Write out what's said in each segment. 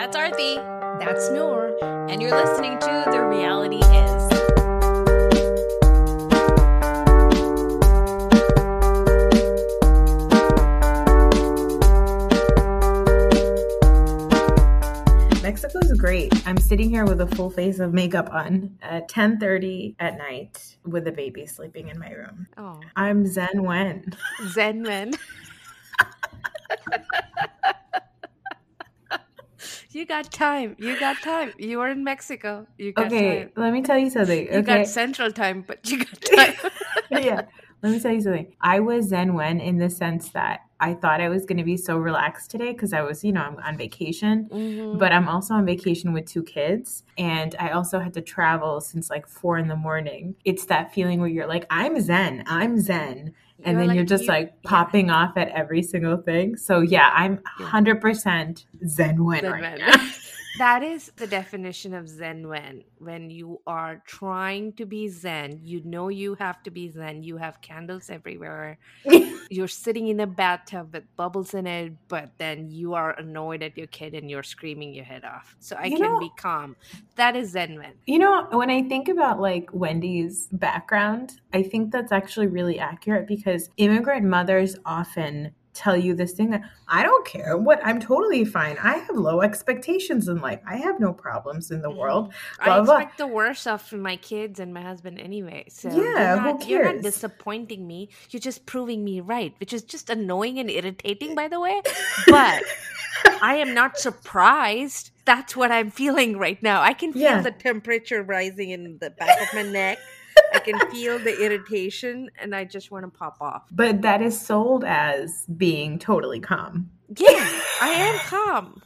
That's Arthi. That's Noor. And you're listening to The Reality Is. Mexico's great. I'm sitting here with a full face of makeup on at 10:30 at night with a baby sleeping in my room. Oh, I'm Zen Wen. Zen Men. you got time. You got time. You are in Mexico. You got Okay, time. let me tell you something. You got Central Time, but you got time. yeah. Let me tell you something. I was Zen Wen in the sense that I thought I was going to be so relaxed today because I was, you know, I'm on vacation. Mhm. But I'm also on vacation with two kids, and I also had to travel since like four in the morning. It's that feeling where you're like, I'm Zen, I'm Zen. And You're then like- you're just you- like yeah. popping off at every single thing. So yeah, I'm Yeah. 100% Zen Wen Zen right now. That is the definition of Zen Wen when you are trying to be Zen, you know you have to be Zen. You have candles everywhere. You're sitting in a bathtub with bubbles in it, but then you are annoyed at your kid and you're screaming your head off. So I You can know- be calm. That is Zen Wen. You know, when I think about like Wendy's background, I think that's actually really accurate because immigrant mothers often tell you this thing that I don't care what I'm totally fine. I have low expectations in life. I have no problems in the mm-hmm. world. I Blah, blah. expect the worst of my kids and my husband anyway. So Yeah, you're not, you're not disappointing me. You're just proving me right, which is just annoying and irritating, by the way. But I am not surprised. That's what I'm feeling right now. I can feel Yeah. the temperature rising in the back of my neck. I can feel the irritation, and I just want to pop off. But that is sold as being totally calm. Yeah, I am calm.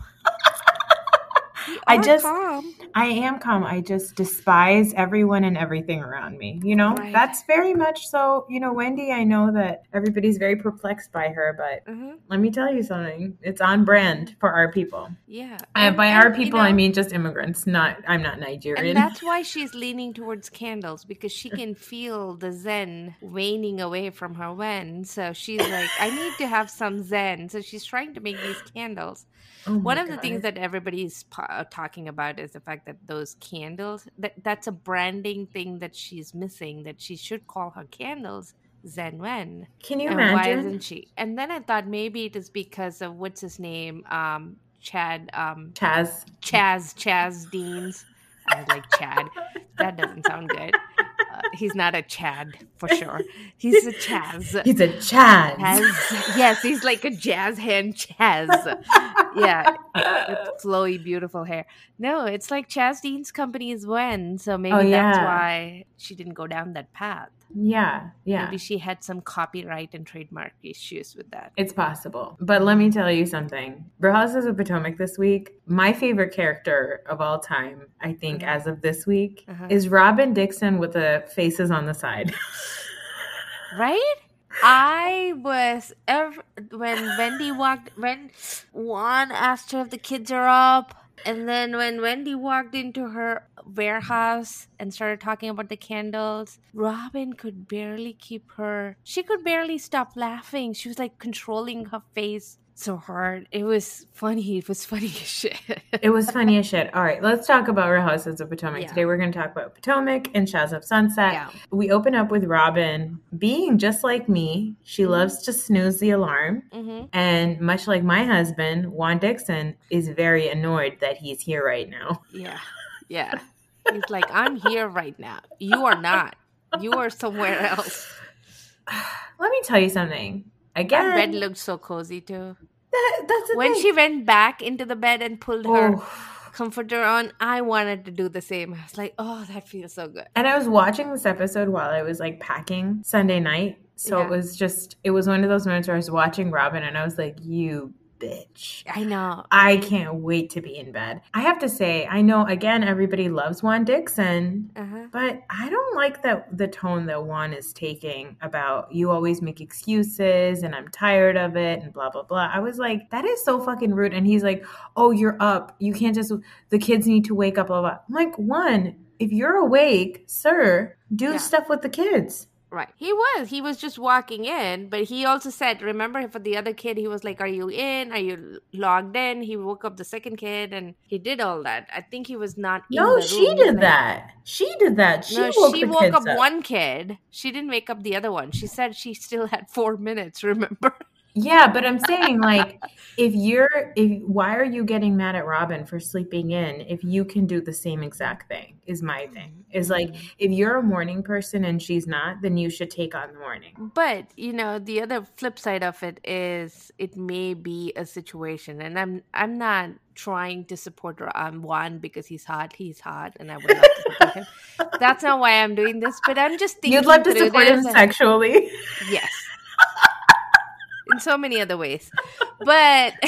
I just- calm. I am calm. I just despise everyone and everything around me. You know, Right. that's very much so. You know, Wendy, I know that everybody's very perplexed by her, but Mhm. let me tell you something. It's on brand for our people. Yeah, And And- by and, our you people, I mean just immigrants. Not, I'm not Nigerian. And that's why she's leaning towards candles because she can feel the zen waning away from her when. So she's like, I need to have some zen. So she's trying to make these candles. Oh One of the things that everybody's po- uh, talking about is the fact that those candles, that, that's a branding thing that she's missing, that she should call her candles Zen Wen. Can you And why isn't she? And then I thought maybe it is because of what's his name? Um, Chad, um, Chaz. Chaz Chaz Deans. I was like Chad. That doesn't sound good. He's not a Chad for sure. He's a Chaz. He's a Chaz. Chaz. Yes, he's like a jazz hand Chaz. Yeah, with flowy, beautiful hair. No, it's like Chaz Dean's company is WEN, so oh, maybe Oh, that's why she didn't go down that path. Yeah, yeah. Maybe she had some copyright and trademark issues with that. It's possible. But let me tell you something. Real Houses of Potomac this week, my favorite character of all time, I think, Mhm. as of this week, Uh-huh. is Robin Dixon with the faces on the side. Right? I was ev- when Wendy walked when Juan asked her if the kids are up, and then when Wendy walked into her warehouse and started talking about the candles, Robin could barely keep her. She could barely stop laughing. She was like controlling her face so hard. It was funny. It was funny as shit. it was funny as shit. All right, let's talk about Real Houses of Potomac. Yeah. Today we're going to talk about Potomac and Shahs of Sunset. Yeah. We open up with Robin being just like me. She Mhm. loves to snooze the alarm. hmm And much like my husband, Juan Dixon is very annoyed that he's here right now. Yeah. Yeah. He's like, I'm here right now. You are not. You are somewhere else. Let me tell you something. Again, That bed looked so cozy too. that, that's When thing. she went back into the bed and pulled her Oh. comforter on, I wanted to do the same. I was like, oh, that feels so good. And I was watching this episode while I was like packing Sunday night. So Yeah. it was just, it was one of those moments where I was watching Robin and I was like, you bitch. I know. I can't wait to be in bed. I have to say, I know again, everybody loves Juan Dixon, Uh-huh. but I don't like that the tone that Juan is taking about you always make excuses and I'm tired of it and blah blah blah. I was like, that is so fucking rude. And he's like, Oh, you're up. You can't just the kids need to wake up, blah blah. I'm like, Juan, if you're awake, sir, do Yeah. stuff with the kids. Right. He was. He was just walking in, but he also said, remember for the other kid, he was like, Are you in? Are you logged in? He woke up the second kid and he did all that. I think he was not No, she did that. She did that. She no, woke, she woke up, up one kid. She didn't wake up the other one. She said she still had four minutes, remember? Yeah, but I'm saying like if you're if why are you getting mad at Robin for sleeping in if you can do the same exact thing is my thing. Is like mm-hmm. if you're a morning person and she's not, then you should take on the morning. But, you know, the other flip side of it is it may be a situation and I'm I'm not trying to support um, Juan because he's hot. He's hot, and I would love to support him. That's not why I'm doing this, but I'm just thinking. You'd love to support him sexually. Yes, in so many other ways. But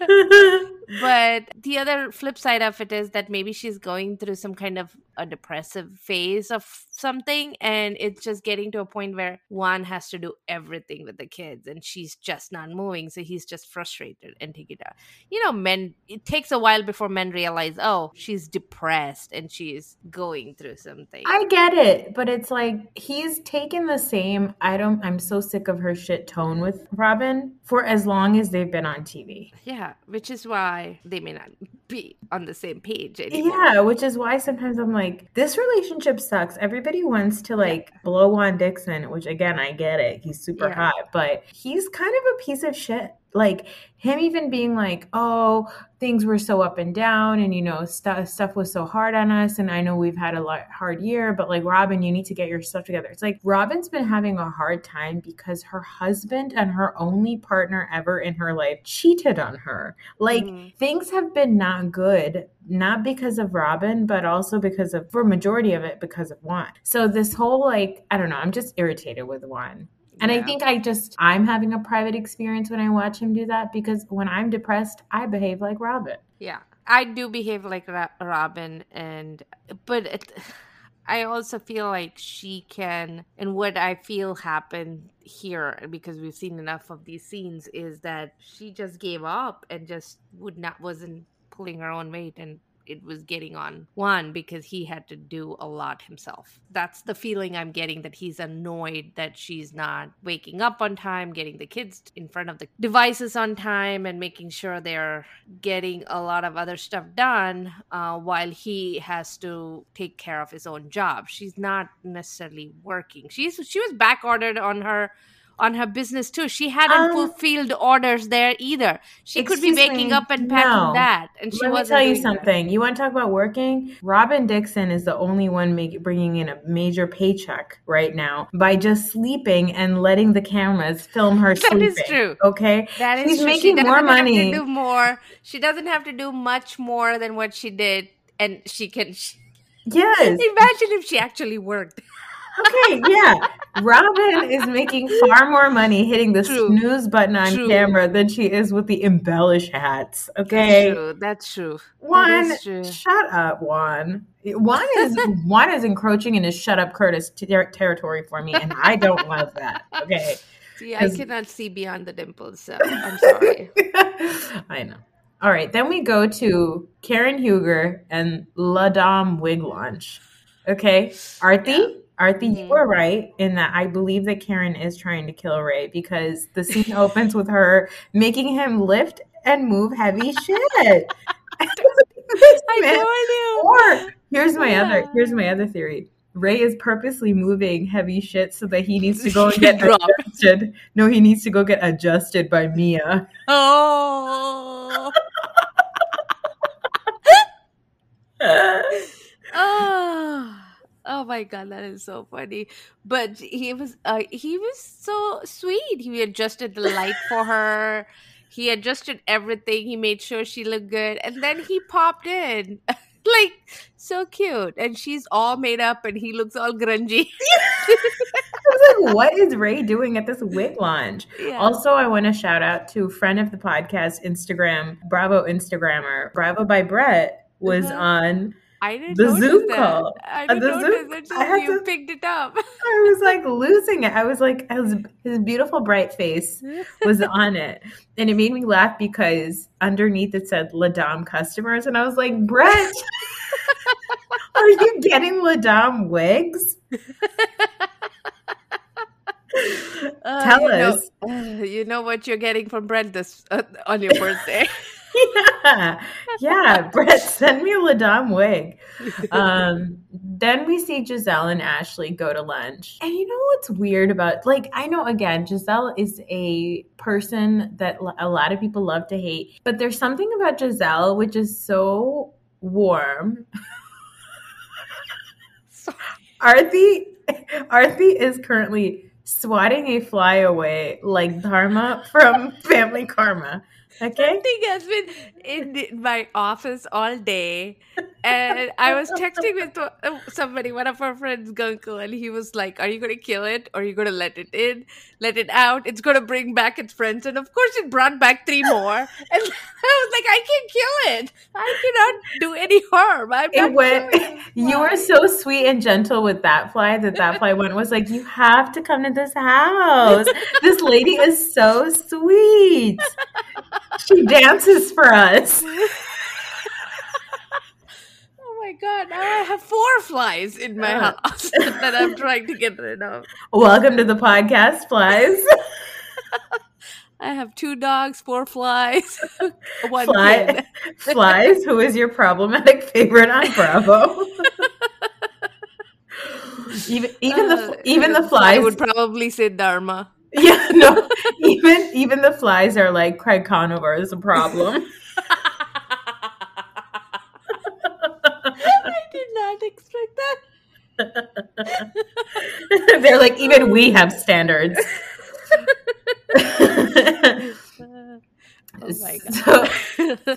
but the other flip side of it is that maybe she's going through some kind of a depressive phase of something and it's just getting to a point where Juan has to do everything with the kids and she's just not moving so he's just frustrated and take it out you know men it takes a while before men realize oh she's depressed and she's going through something. I get it but it's like he's taken the same i don't i'm so sick of her shit tone with robin for as long as they've been on tv yeah which is why they may not be on the same page anymore. Yeah, which is why sometimes I'm like, this relationship sucks. Everybody wants to like yeah. blow Juan Dixon, which again, I get it. He's super yeah. hot, but he's kind of a piece of shit. Like him even being like, oh, things were so up and down and you know stuff stuff was so hard on us. And i know we've had a lot hard year but like robin you need to get your stuff together. It's like robin's been having a hard time because her husband and her only partner ever in her life cheated on her. Like mm-hmm. things have been not good not because of robin but also because of for majority of it because of juan. So this whole like i don't know i'm just irritated with juan and yeah. I think I just, I'm having a private experience when I watch him do that because when I'm depressed, I behave like Robin. Yeah. I do behave like Robin. And, but it, I also feel like she can, and what I feel happened here, because we've seen enough of these scenes, is that she just gave up and just would not, wasn't pulling her own weight and it was getting on Juan because he had to do a lot himself. That's the feeling I'm getting that he's annoyed that she's not waking up on time, getting the kids in front of the devices on time, and making sure they're getting a lot of other stuff done uh, while he has to take care of his own job. She's not necessarily working. She's she was back ordered on her on her business too. She hadn't um, fulfilled orders there either. She could be waking me, up and packing no. that, and she Let me tell you something. That. You want to talk about working? Robin Dixon is the only one make, bringing in a major paycheck right now by just sleeping and letting the cameras film her that sleeping. That is true. Okay, that is. She's true. making she more money. do more. She doesn't have to do much more than what she did, and she can. She, yes. Imagine if she actually worked okay, yeah. Robin is making far more money hitting the true. snooze button on true. camera than she is with the embellish hats. Okay, That's true. That's true. Juan, true. shut up, Juan. Juan is Juan is encroaching into shut up Curtis ter- territory for me, and I don't love that. Okay. See, I cannot see beyond the dimples, so I'm sorry. I know. All right, then we go to Karen Huger and La Dame Wig Launch. Okay, Arthi. Yeah Arthi, mm-hmm. you were right in that I believe that Karen is trying to kill Ray because the scene opens with her making him lift and move heavy shit. I you. Or here's my yeah. other here's my other theory. Ray is purposely moving heavy shit so that he needs to go and get adjusted. No, he needs to go get adjusted by Mia. Oh. Oh my god, that is so funny. But he was uh, he was so sweet. He adjusted the light for her. He adjusted everything. He made sure she looked good. And then he popped in. like so cute. And she's all made up and he looks all grungy. I was like, what is Ray doing at this wig launch? Yeah. Also, I want to shout out to friend of the podcast, Instagram, Bravo Instagrammer, Bravo by Brett was uh-huh. on I didn't the Zoom that. call. I uh, didn't the notice Zoom, until you to, picked it up. I was like losing it. I was like, his, his beautiful bright face was on it. And it made me laugh because underneath it said La Dame customers. And I was like, Brett, are you getting La Dame wigs? Uh, Tell you know- us. you know what you're getting from Brent this uh, on your birthday. Yeah, yeah. Brett, send me a La Dame wig. Um, then we see Giselle and Ashley go to lunch. And you know what's weird about, like, I know again, Giselle is a person that a lot of people love to hate, but there's something about Giselle which is so warm. Arthi, Arthi is currently swatting a fly away like Dharma from Family Karma. Okay? thing has been in my office all day and i was texting with uh, somebody one of our friends gunkel and he was like are you going to kill it or are you going to let it in let it out it's going to bring back its friends and of course it brought back three more and i was like i can't kill it i cannot do any harm i'm It went. You were so sweet and gentle with that fly that that fly went was like, you have to come to this house. This lady is so sweet. She dances for us. oh my god now i have four flies in my Uh. house that i'm trying to get rid of Welcome to the podcast, flies. I have two dogs, four flies, one Fly, flies. Who is your problematic favorite on Bravo? even even the Uh, even the I flies would probably say Dharma. Yeah, no. Even even the flies are like Craig Conover is a problem. I did not expect that. They're like even we have standards. oh my So, god.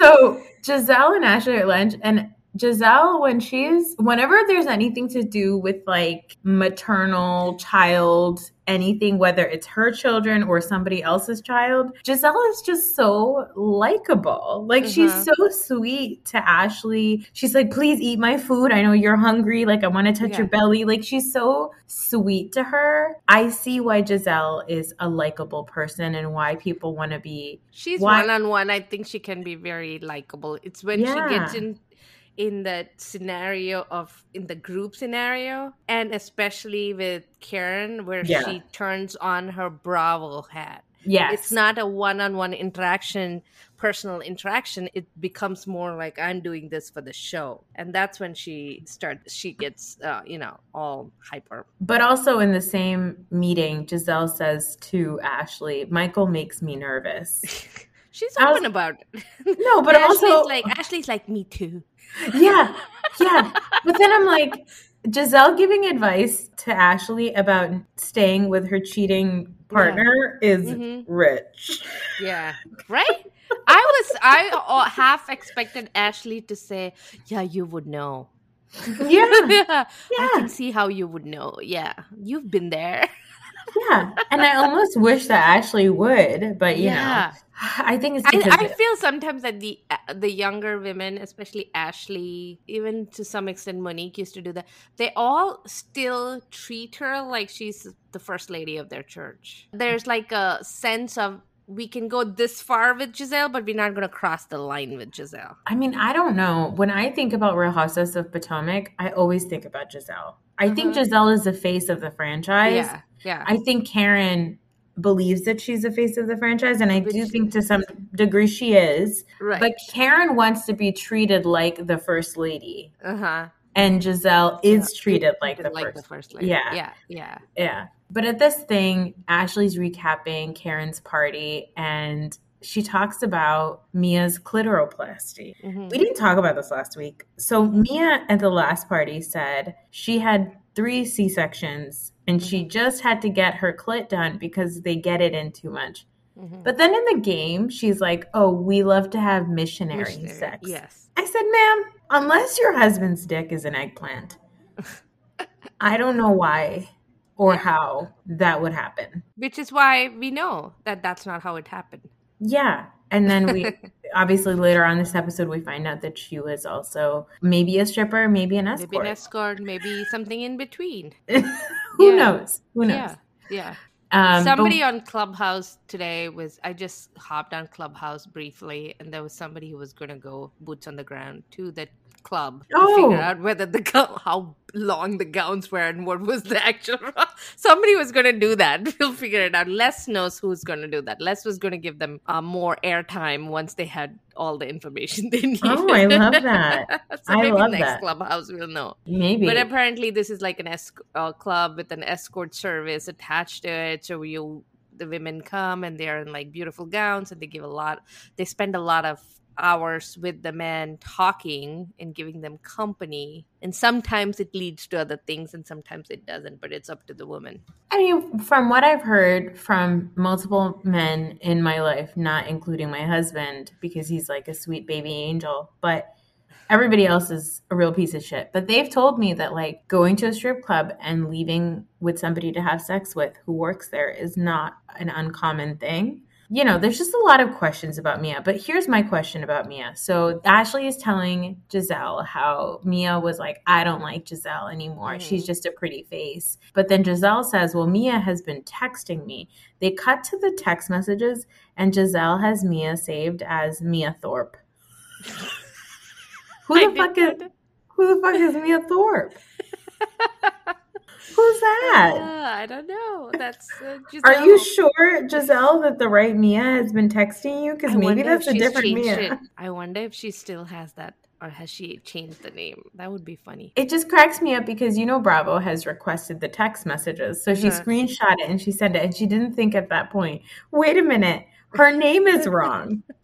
so Giselle and Ashley are at lunch, and Giselle, when she's whenever there's anything to do with like maternal child, anything, whether it's her children or somebody else's child, Giselle is just so likable. Like she's Mhm. so sweet to Ashley. She's like, please eat my food. I know you're hungry. Like I want to touch Yeah. your belly. Like she's so sweet to her. I see why Giselle is a likable person and why people want to be She's one on one. I think she can be very likable. It's when she gets in in the scenario of in the group scenario and especially with Karen where Yeah. she turns on her Bravo hat. yes. it's not a one-on-one interaction personal interaction it becomes more like i'm doing this for the show and that's when she starts she gets uh, you know all hyper But also in the same meeting, Giselle says to Ashley, Michael makes me nervous. she's I was- open about it. No, but ashley's also like ashley's like me too. Yeah, yeah. But then I'm like, Giselle giving advice to Ashley about staying with her cheating partner is Mhm. rich. yeah. Right? I was i uh, half expected ashley to say yeah you would know. Yeah, yeah. I can see how you would know. Yeah. You've been there yeah. And I almost wish that Ashley would, but you yeah know, I think it's because I, I feel sometimes that the uh, the younger women, especially Ashley, even to some extent Monique used to do that. They all still treat her like she's the first lady of their church. There's like a sense of we can go this far with Giselle, but we're not going to cross the line with Giselle. I mean, I don't know. When I think about Real of Potomac, I always think about Giselle. I think Mhm. Giselle is the face of the franchise. Yeah, yeah, I think Karen believes that she's the face of the franchise, and I do Which- think to some degree she is. right. But Karen wants to be treated like the first lady, uh huh. and Giselle is treated like the like first. the first lady. Yeah. yeah, yeah. Yeah. But at this thing, Ashley's recapping Karen's party, and she talks about Mia's clitoroplasty. Mhm. We didn't talk about this last week. So Mia at the last party said she had three C sections and she Mm-hmm. just had to get her clit done because they get it in too much. Mhm. But then in the game, she's like, "Oh, we love to have missionary, Missionary, sex." Yes. I said, "Ma'am, unless your husband's dick is an eggplant, I don't know why or how that would happen." Which is why we know that that's not how it happened. Yeah. And then we obviously later on this episode we find out that she was also maybe a stripper, maybe an Maybe escort. an escort, maybe something in between. Who Yeah. knows? Who knows? Yeah, yeah. Um, but- somebody on Clubhouse today was. I just hopped on Clubhouse briefly, and there was somebody who was going to go boots on the ground too. That club to Oh. figure out whether the how long the gowns were and what was the actual. Somebody was going to do that. We'll figure it out. Les knows who's going to do that. Les was going to give them uh, more airtime once they had all the information they needed. Oh, I love that. so I maybe love next that. clubhouse we'll know. Maybe. But apparently, this is like an esc- uh, club with an escort service attached to it. So you, the women come and they're in like beautiful gowns, and they give a lot. They spend a lot of hours with the men talking and giving them company. And sometimes it leads to other things, and sometimes it doesn't. But it's up to the woman. I mean, from what I've heard from multiple men in my life, not including my husband, because he's like a sweet baby angel, but everybody else is a real piece of shit. But they've told me that like going to a strip club and leaving with somebody to have sex with who works there is not an uncommon thing. You know, there's just a lot of questions about Mia, but here's my question about Mia. So Ashley is telling Giselle how Mia was like, I don't like Giselle anymore. Mhm. She's just a pretty face. But then Giselle says, Well, Mia has been texting me. They cut to the text messages, and Giselle has Mia saved as Mia Thorpe. Who I the fuck is who the fuck is Mia Thorpe? Who's that? Uh, I don't know. That's uh, Are you sure, Giselle, that the right Mia has been texting you? Because maybe that's a different Mia. it. I wonder if she still has that, or has she changed the name? That would be funny. It just cracks me up because you know Bravo has requested the text messages. So she Uh-huh. screenshot it and she sent it and she didn't think at that point, wait a minute, her name is wrong.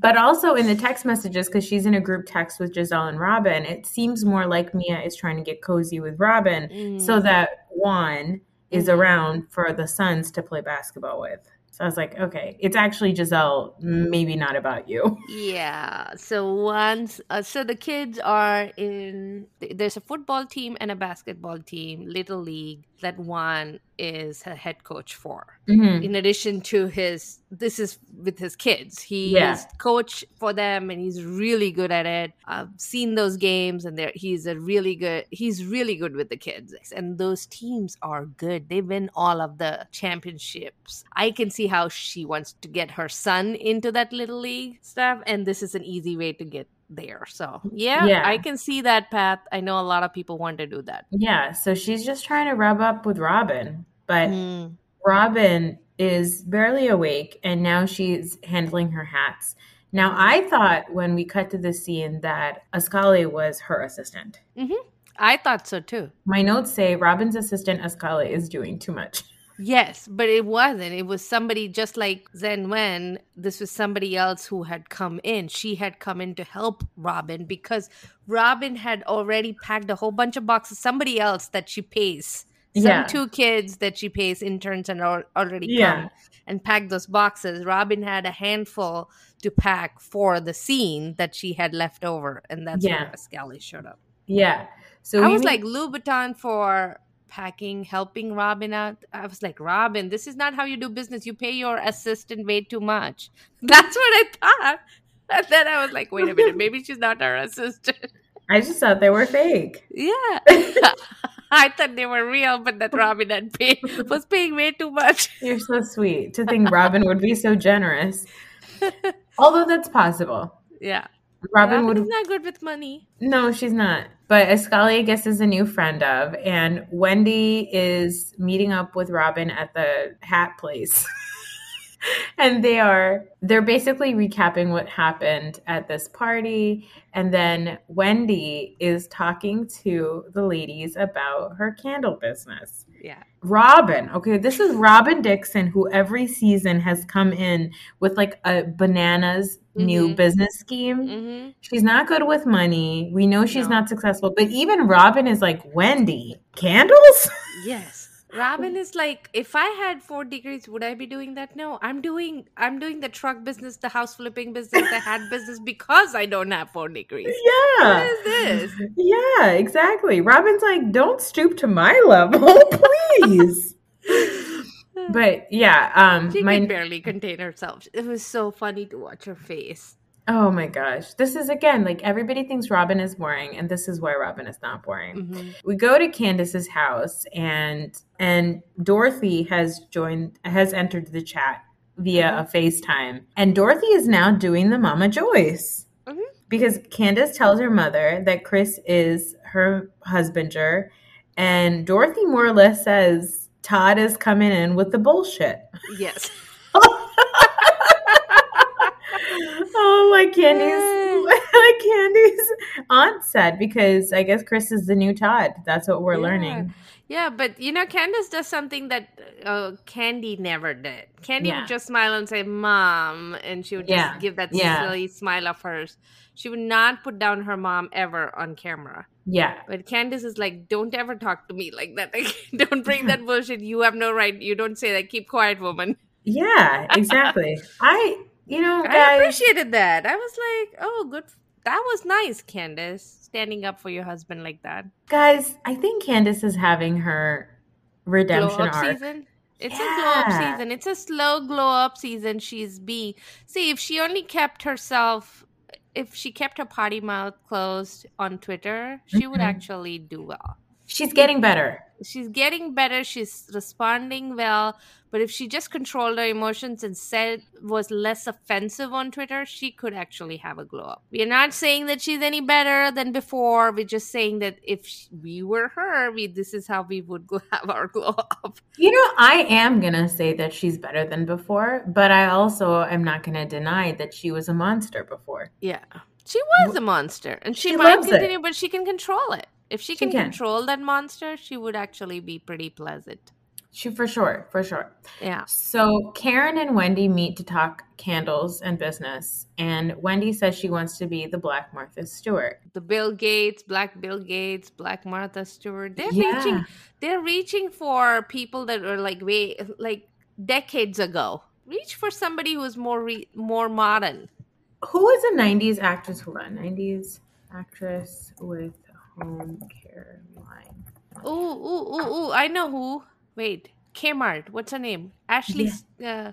but also in the text messages, because she's in a group text with Giselle and Robin, it seems more like Mia is trying to get cozy with Robin Mm. so that Juan is Mhm. around for the sons to play basketball with. So I was like, okay, it's actually Giselle, maybe not about you. Yeah. So once, uh, so the kids are in. There's a football team and a basketball team, little league that Juan is a head coach for. Mhm. In addition to his, this is with his kids. He Yeah. is coach for them, and he's really good at it. I've seen those games, and there he's a really good. He's really good with the kids, and those teams are good. They win all of the championships. I can see how she wants to get her son into that little league stuff, and this is an easy way to get there. So yeah, Yeah. I can see that path. I know a lot of people want to do that. Yeah, so she's just trying to rub up with Robin, but Mm. Robin is barely awake and now she's handling her hats. Now, I thought when we cut to the scene that Ascali was her assistant. I thought so too. My notes say Robin's assistant Ascali is doing too much. Yes, but it wasn't. It was somebody just like Zen Wen. This was somebody else who had come in. She had come in to help Robin because Robin had already packed a whole bunch of boxes. Somebody else that she pays. Some Yeah. two kids that she pays interns and al- already Yeah. come and packed those boxes. Robin had a handful to pack for the scene that she had left over, and that's Yeah. where Pascali showed up. Yeah. So I was meet- like Louboutin for packing, helping Robin out. I was like, Robin, this is not how you do business. You pay your assistant way too much. That's what I thought. And then I was like, wait a minute, maybe she's not our assistant. I just thought they were fake. Yeah. I thought they were real, but that Robin had paid was paying way too much. You're so sweet to think Robin would be so generous. Although that's possible. Yeah. Robin Robin would is not good with money. No, she's not. But Ascali, I guess, is a new friend of, and Wendy is meeting up with Robin at the hat place. and they are they're basically recapping what happened at this party and then Wendy is talking to the ladies about her candle business. Yeah. Robin, okay, this is Robin Dixon who every season has come in with like a bananas new Mhm. business scheme. hmm She's not good with money. We know she's No. not successful. But even Robin is like, Wendy, candles? Yes. Robin is like, if I had four degrees, would I be doing that? No, I'm doing I'm doing the truck business, the house flipping business, the hat business because I don't have four degrees. Yeah. is this? Yeah, exactly. Robin's like, don't stoop to my level, please. but yeah, um She my could barely contain herself. It was so funny to watch her face. Oh my gosh. This is again like everybody thinks Robin is boring, and this is why Robin is not boring. Mhm. we go to Candace's house and and Dorothy has joined has entered the chat via a FaceTime. And Dorothy is now doing the Mama Joyce. Mhm. because Candace tells her mother that Chris is her husbander, and Dorothy more or less says Todd is coming in with the bullshit. Yes. oh, like Kandi's, like Kandi's aunt said, because I guess Chris is the new Todd. That's what we're Yeah. learning. Yeah, but you know, Candace does something that uh, Kandi never did. Kandi Yeah. would just smile and say, Mom, and she would just Yeah. give that silly smile of hers. She would not put down her mom ever on camera. Yeah, But Candace is like, Don't ever talk to me like that. Like, don't bring that bullshit. You have no right. You don't say that. Keep quiet, woman. yeah, exactly. I, you know, I guys, appreciated that. I was like, Oh, good. That was nice, Candace, standing up for your husband like that. guys, I think Candace is having her redemption glow up arc. season. It's a glow up season. It's a slow glow up season. She's being see if she only kept herself, if she kept her potty mouth closed on Twitter, she would Mhm. actually do well. She's getting better. She's getting better. She's responding well. But if she just controlled her emotions and said was less offensive on Twitter, she could actually have a glow up. We are not saying that she's any better than before. We're just saying that if we were her, we this is how we would go have our glow up. You know, I am going to say that she's better than before, but I also am not going to deny that she was a monster before. Yeah. She was a monster and she, She might loves it. but she can control it. If she She can, can. control that monster, she would actually be pretty pleasant. She for sure, for sure. Yeah. So Karen and Wendy meet to talk candles and business, and Wendy says she wants to be the Black Martha Stewart. The Bill Gates, Black Bill Gates, Black Martha Stewart, they're Yeah. reaching they're reaching for people that are like way like decades ago. Reach for somebody who's more re, more modern. Who was a '90s actress? Hold on, '90s actress with home care line. Ooh, ooh, ooh, ooh, I know who. Wait, Kmart. What's her name? Ashley uh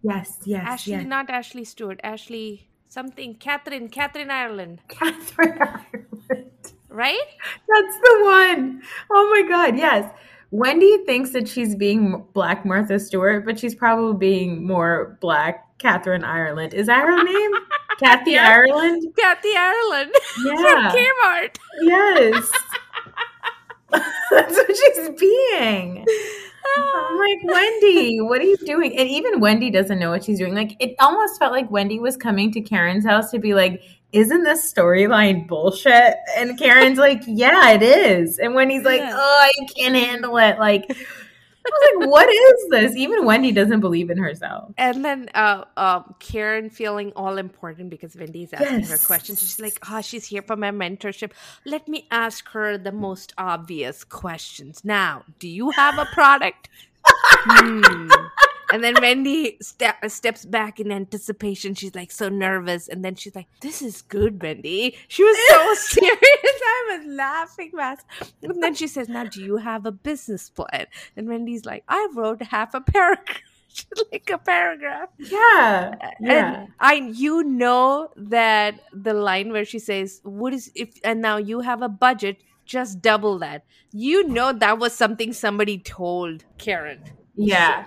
Yes, yes, Ashley yes. not Ashley Stewart. Ashley something. Catherine, Catherine Ireland. Catherine Ireland. Right? That's the one. Oh my God, yes. Wendy thinks that she's being Black Martha Stewart, but she's probably being more Black Catherine Ireland. Is that her name? Kathy Yeah. Ireland? Kathy Ireland Yeah. from Kmart. Yes. That's what she's being. I'm like, Wendy, what are you doing? And even Wendy doesn't know what she's doing. Like, it almost felt like Wendy was coming to Karen's house to be like, isn't this storyline bullshit? And Karen's like, yeah, it is. And Wendy's like, oh, I can't handle it. Like, I was like, what is this? Even Wendy doesn't believe in herself. And then uh, um, Karen feeling all important because Wendy's asking her questions. She's like, oh, she's here for my mentorship. Let me ask her the most obvious questions. Now, do you have a product? Hmm. And then Wendy ste- steps back in anticipation. She's like so nervous. And then she's like, This is good, Wendy. She was so serious. I was laughing fast. And then she says, Now, do you have a business plan? And Wendy's like, I wrote half a paragraph. like a paragraph. Yeah. Yeah. And I you know that the line where she says, What is if and now you have a budget, just double that. You know that was something somebody told Karen. yeah.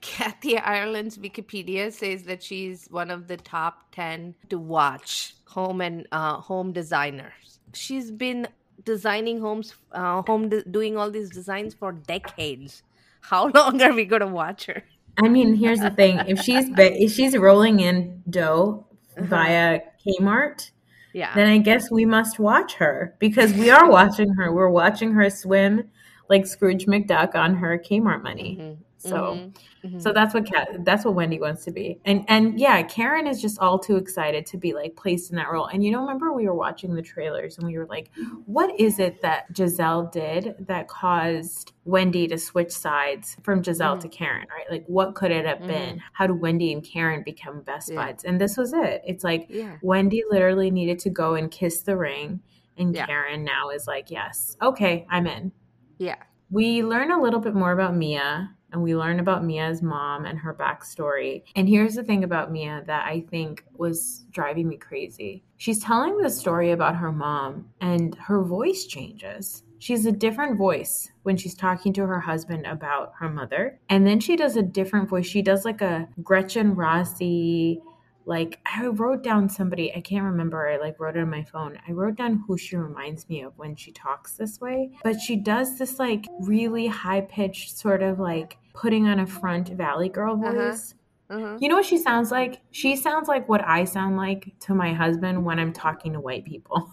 Kathy Ireland's Wikipedia says that she's one of the top 10 to watch home and uh, home designers. She's been designing homes, uh, home de- doing all these designs for decades. How long are we going to watch her? I mean, here's the thing: if she's ba- if she's rolling in dough via Kmart, Yeah. then I guess we must watch her because we are watching her. We're watching her swim like Scrooge McDuck on her Kmart money. Mhm, So, mhm, mhm. so that's what Kat, that's what Wendy wants to be. And and yeah, Karen is just all too excited to be like placed in that role. And you know, remember we were watching the trailers and we were like, what is it that Giselle did that caused Wendy to switch sides from Giselle Mm. to Karen, right? Like what could it have been? How do Wendy and Karen become best Yeah. buds? And this was it. It's like yeah. Wendy literally needed to go and kiss the ring. And Yeah. Karen now is like, yes, okay, I'm in. Yeah. We learn a little bit more about Mia and we learn about Mia's mom and her backstory. And here's the thing about Mia that I think was driving me crazy. She's telling the story about her mom and her voice changes. She's a different voice when she's talking to her husband about her mother. And then she does a different voice. She does like a Gretchen Rossi, like I wrote down somebody, I can't remember, I like wrote it on my phone. I wrote down who she reminds me of when she talks this way. But she does this like really high pitched sort of like putting on a front valley girl Uh-huh. voice. Uh-huh. You know what she sounds like? She sounds like what I sound like to my husband when I'm talking to white people.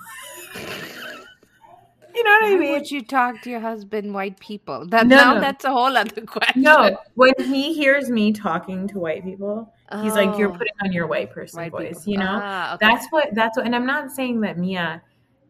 you know what I mean? would you talk to your husband, white people? That No, now no. that's a whole other question. No, when he hears me talking to white people, he's like, "You're Oh, putting on your white person white voice," people. you know. Ah, okay. That's what. That's what. And I'm not saying that Mia.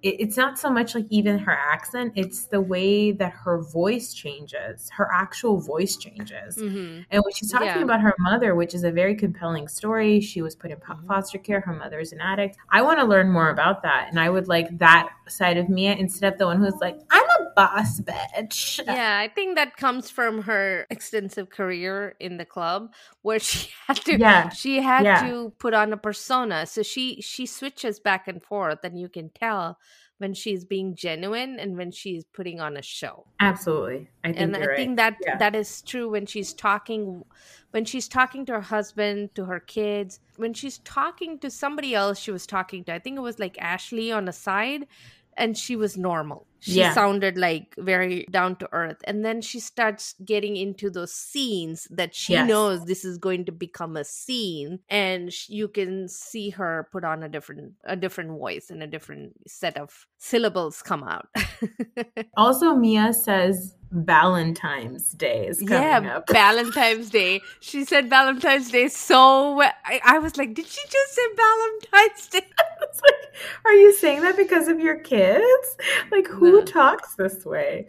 It, it's not so much like even her accent; it's the way that her voice changes. Her actual voice changes. Mhm. And when she's talking Yeah. about her mother, which is a very compelling story, she was put in Mhm. foster care. Her mother is an addict. I want to learn more about that, and I would like that side of Mia instead of the one who's like, "I'm boss bitch." Yeah, I think that comes from her extensive career in the club where she had to Yeah. she had Yeah. to put on a persona. So she she switches back and forth and you can tell when she's being genuine and when she's putting on a show. Absolutely, I think and I right. think that Yeah. that is true when she's talking when she's talking to her husband, to her kids, when she's talking to somebody else she was talking to. I think it was like Ashley on the side and she was normal. She Yeah. sounded like very down to earth. And then she starts getting into those scenes that she Yes. knows this is going to become a scene and sh- you can see her put on a different a different voice and a different set of syllables come out. Also, Mia says Valentine's Day is coming yeah, up. Valentine's Day. She said Valentine's Day so I, I was like, did she just say Valentine's Day? Like, are you saying that because of your kids? Like, who No. talks this way?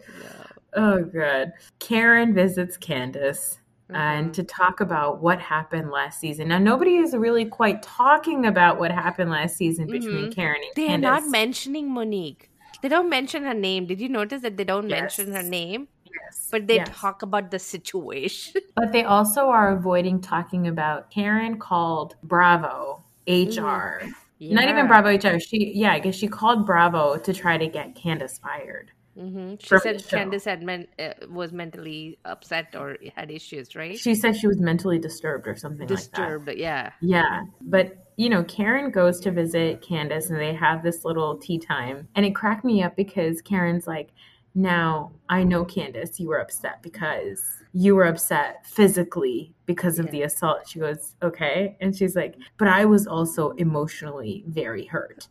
Oh, good. Karen visits Candace and Mhm. to talk about what happened last season. Now, nobody is really quite talking about what happened last season between Mhm. Karen and They're Candace. not mentioning Monique. They don't mention her name. Did you notice that they don't mention her name? Yes, But they yes. talk about the situation. But they also are avoiding talking about Karen called Bravo HR. Not even Yeah. Bravo HR. She, yeah, I guess she called Bravo to try to get Candace fired. hmm She said. Candace had men- uh, was mentally upset or had issues, right? She said she was mentally disturbed or something Disturbed. Yeah. like that. Yeah, but you know, Karen goes to visit Candace and they have this little tea time, and it cracked me up because Karen's like, "Now I know Candace, you were upset because you were upset physically because of Yeah. the assault." She goes, "Okay," and she's like, "But I was also emotionally very hurt."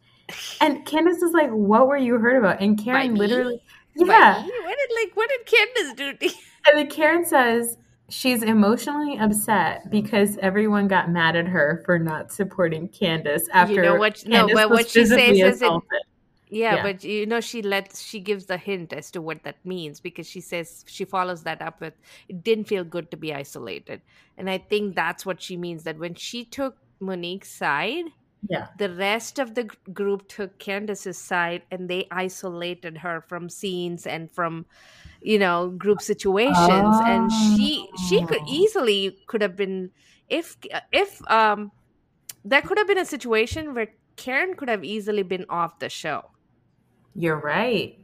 And Candace is like, "What were you hurt about?" And Karen me? literally, But yeah. What did like what did Candace do? to you? And then Karen says she's emotionally upset because everyone got mad at her for not supporting Candace after you know what- no, but what she says is it-. Yeah, Yeah. but you know she lets she gives the hint as to what that means because she says she follows that up with it didn't feel good to be isolated. And I think that's what she means that when she took Monique's side, Yeah. the rest of the gr- group took Candace's side and they isolated her from scenes and from you know group situations and she she could Oh. easily could have been if if um there could have been a situation where Karen could have easily been off the show You're right.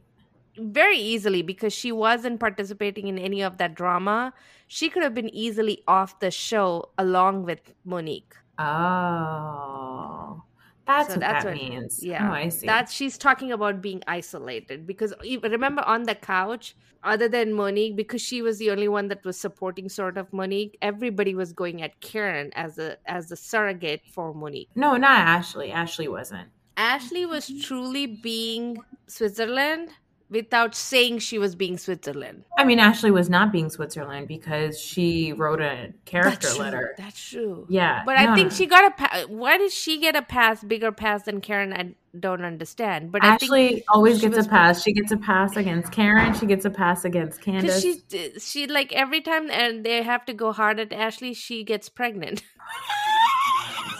very easily because she wasn't participating in any of that drama she could have been easily off the show along with Monique Oh. That's So what that's that what- means. Yeah, Oh, I see. That's she's talking about being isolated because remember on the couch, other than Monique, because she was the only one that was supporting sort of Monique. Everybody was going at Karen as a as a surrogate for Monique. no, not Ashley. Ashley wasn't. Ashley was mm-hmm. truly being Switzerland without saying she was being Switzerland. I mean, Ashley was not being Switzerland because she wrote a character That's true. letter. That's true. Yeah. But I think no. she got a pass. Why did she get a pass, bigger pass than Karen? I don't understand. But I think Ashley always gets a pass. She gets a pass against Karen. She gets a pass against Candace. she, she like every time and they have to go hard at Ashley, she gets pregnant.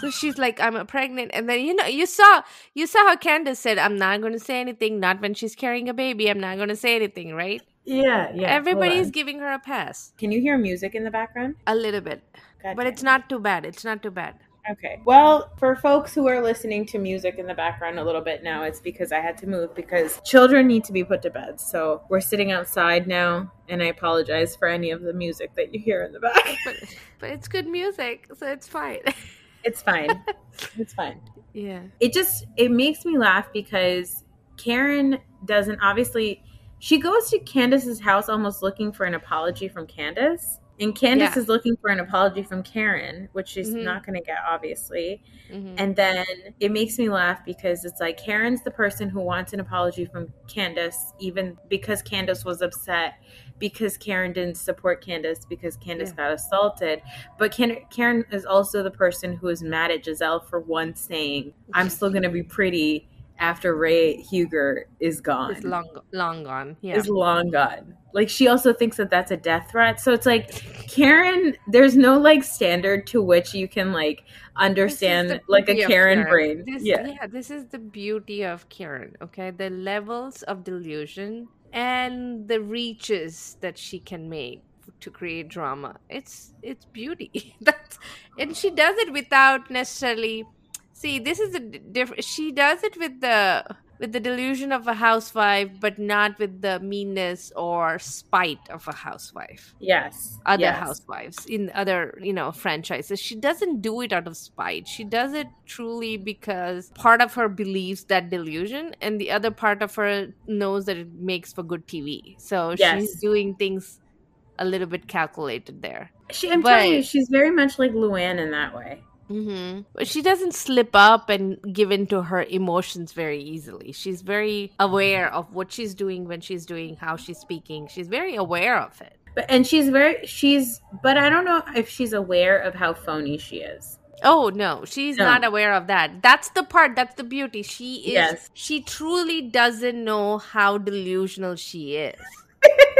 so she's like, "I'm pregnant," and then you know, you saw, you saw how Candace said, "I'm not going to say anything." Not when she's carrying a baby, I'm not going to say anything, right? Yeah, yeah. Everybody's giving her a pass, Can you hear music in the background? a little bit, but it's not too bad. It's not too bad. Okay. Well, for folks who are listening to music in the background a little bit now, it's because I had to move because children need to be put to bed. So we're sitting outside now, and I apologize for any of the music that you hear in the back. But but it's good music, so it's fine. It's fine. it's fine. Yeah. It just it makes me laugh because Karen doesn't obviously she goes to Candace's house almost looking for an apology from Candace. And Candace Yeah. is looking for an apology from Karen, which she's Mhm. not going to get, obviously. Mhm. And then it makes me laugh because it's like Karen's the person who wants an apology from Candace, even because Candace was upset, because Karen didn't support Candace, because Candace Yeah. got assaulted. But Ken- Karen is also the person who is mad at Gizelle for once saying, I'm still going to be pretty after Ray Huger is gone. It's long, long gone. Yeah. Is long gone. Like she also thinks that that's a death threat. So it's like Karen, there's no like standard to which you can like understand the like a of Karen brain. This, yeah. this is the beauty of Karen. Okay, the levels of delusion and the reaches that she can make to create drama. It's it's beauty. That's and she does it without necessarily. See, this is a different. She does it with the with the delusion of a housewife, but not with the meanness or spite of a housewife Yes. other yes. housewives in other you know franchises she doesn't do it out of spite she does it truly because part of her believes that delusion and the other part of her knows that it makes for good tv so Yes. she's doing things a little bit calculated there She, I'm telling you, she's very much like Luann in that way. Hmm but she doesn't slip up and give in to her emotions very easily she's very aware of what she's doing when she's doing how she's speaking she's very aware of it But and she's very she's but I don't know if she's aware of how phony she is. Oh no, she's No. not aware of that. That's the part, that's the beauty. She is Yes. she truly doesn't know how delusional she is.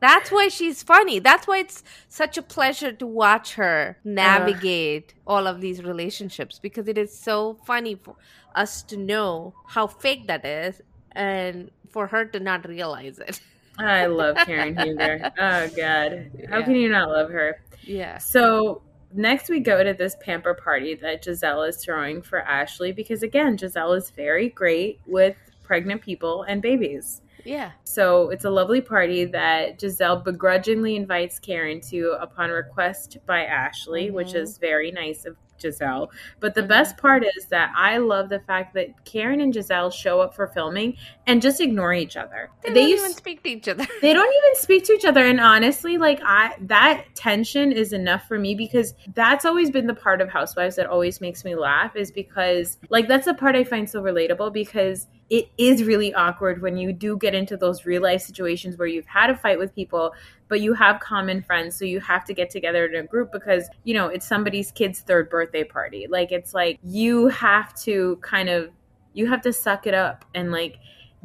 That's why she's funny. That's why it's such a pleasure to watch her navigate all of these relationships because it is so funny for us to know how fake that is and for her to not realize it. I love Karen Huger. Oh God. How Yeah. can you not love her? Yeah. So next we go to this pamper party that Gizelle is throwing for Ashley because again, Gizelle is very great with pregnant people and babies. Yeah. So it's a lovely party that Gizelle begrudgingly invites Karen to upon request by Ashley, which Mhm. is very nice of Gizelle. But the Mhm. best part is that I love the fact that Karen and Gizelle show up for filming and just ignore each other. They, They don't used even speak to each other. they don't even speak to each other and honestly like i that tension is enough for me because that's always been the part of housewives that always makes me laugh is because like that's the part i find so relatable because it is really awkward when you do get into those real life situations where you've had a fight with people but you have common friends so you have to get together in a group because you know it's somebody's kid's third birthday party. Like it's like you have to kind of you have to suck it up and like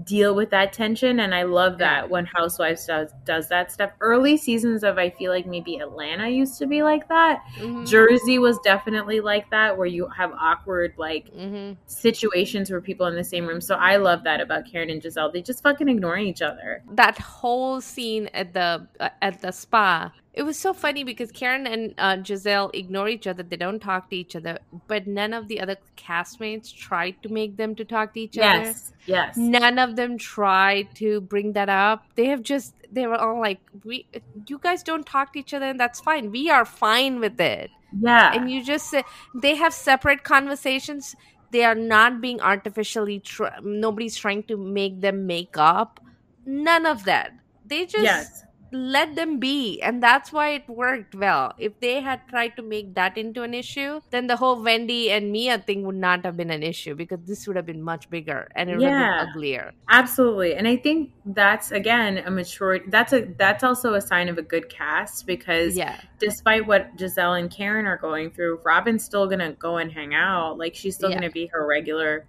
deal with that tension and i love that when housewives does does that stuff. Early seasons of i feel like maybe atlanta used to be like that. Mhm. jersey was definitely like that where you have awkward like Mhm. situations where people are in the same room. So i love that about karen and gizelle. They just fucking ignore each other. That whole scene at the uh, at the spa it was so funny because karen and uh, gizelle ignore each other. They don't talk to each other but none of the other castmates tried to make them to talk to each other. Yes yes. None of them tried to bring that up. They have just they were all like we you guys don't talk to each other and that's fine. We are fine with it. Yeah. And you just say they have separate conversations. They are not being artificially tr- nobody's trying to make them make up. None of that. They just yes let them be and that's why it worked well if they had tried to make that into an issue then the whole wendy and mia thing would not have been an issue because this would have been much bigger and it would have been uglier Absolutely. And I think that's again a mature that's a that's also a sign of a good cast because yeah despite what Gizelle and Karen are going through, Robin's still gonna go and hang out. Like she's still Yeah. gonna be her regular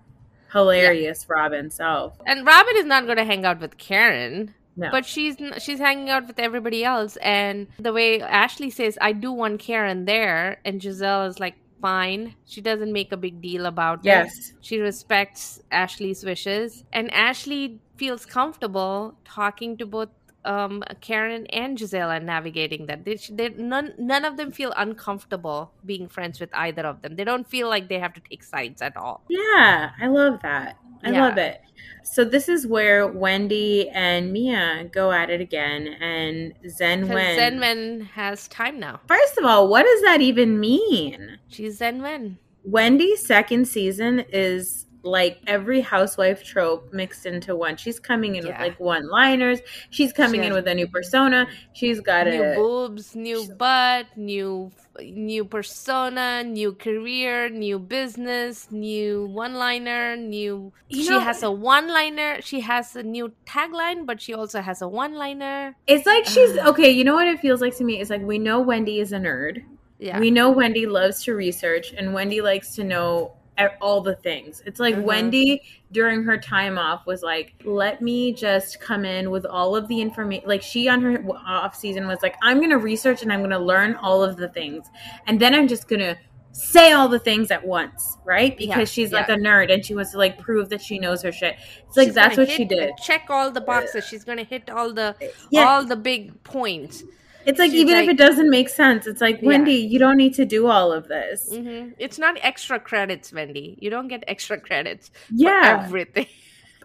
hilarious Robin self. and robin is not going to hang out with karen No. but she's she's hanging out with everybody else and the way ashley says i do want karen there and gizelle is like fine she doesn't make a big deal about it yes. she respects ashley's wishes and ashley feels comfortable talking to both um, karen and gizelle and navigating that they, they, none, none of them feel uncomfortable being friends with either of them they don't feel like they have to take sides at all Yeah, I love that. I Yeah. love it. so this is where Wendy and Mia go at it again, and Zen Wen. Zen Wen has time now. First of all, what does that even mean? She's Zen Wen. Wendy's second season is like every housewife trope mixed into one. She's coming in with like one liners. She's coming She in with a new persona. She's got a New a boobs, new butt, new new persona, new career, new business, new one-liner, new. You she know- has a one-liner. She has a new tagline, but she also has a one-liner. It's like ah. she's okay. You know what it feels like to me? It's like we know Wendy is a nerd. Yeah, We know Wendy loves to research, and Wendy likes to know all the things. It's like Mhm. Wendy during her time off was like, "Let me just come in with all of the information." Like she on her off season was like, "I'm going to research and I'm going to learn all of the things, and then I'm just going to." say all the things at once right because Yeah, she's like a nerd and she wants to like prove that she knows her shit it's like She's that's what she did Check all the boxes. She's gonna hit all the yeah all the big points. It's like she's even if it doesn't make sense it's like Yeah. wendy you don't need to do all of this hmm It's not extra credits, Wendy. You don't get extra credits yeah for everything.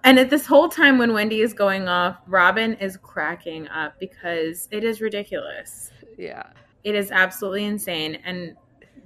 And at this whole time when Wendy is going off, Robin is cracking up because it is ridiculous. yeah. It is absolutely insane. And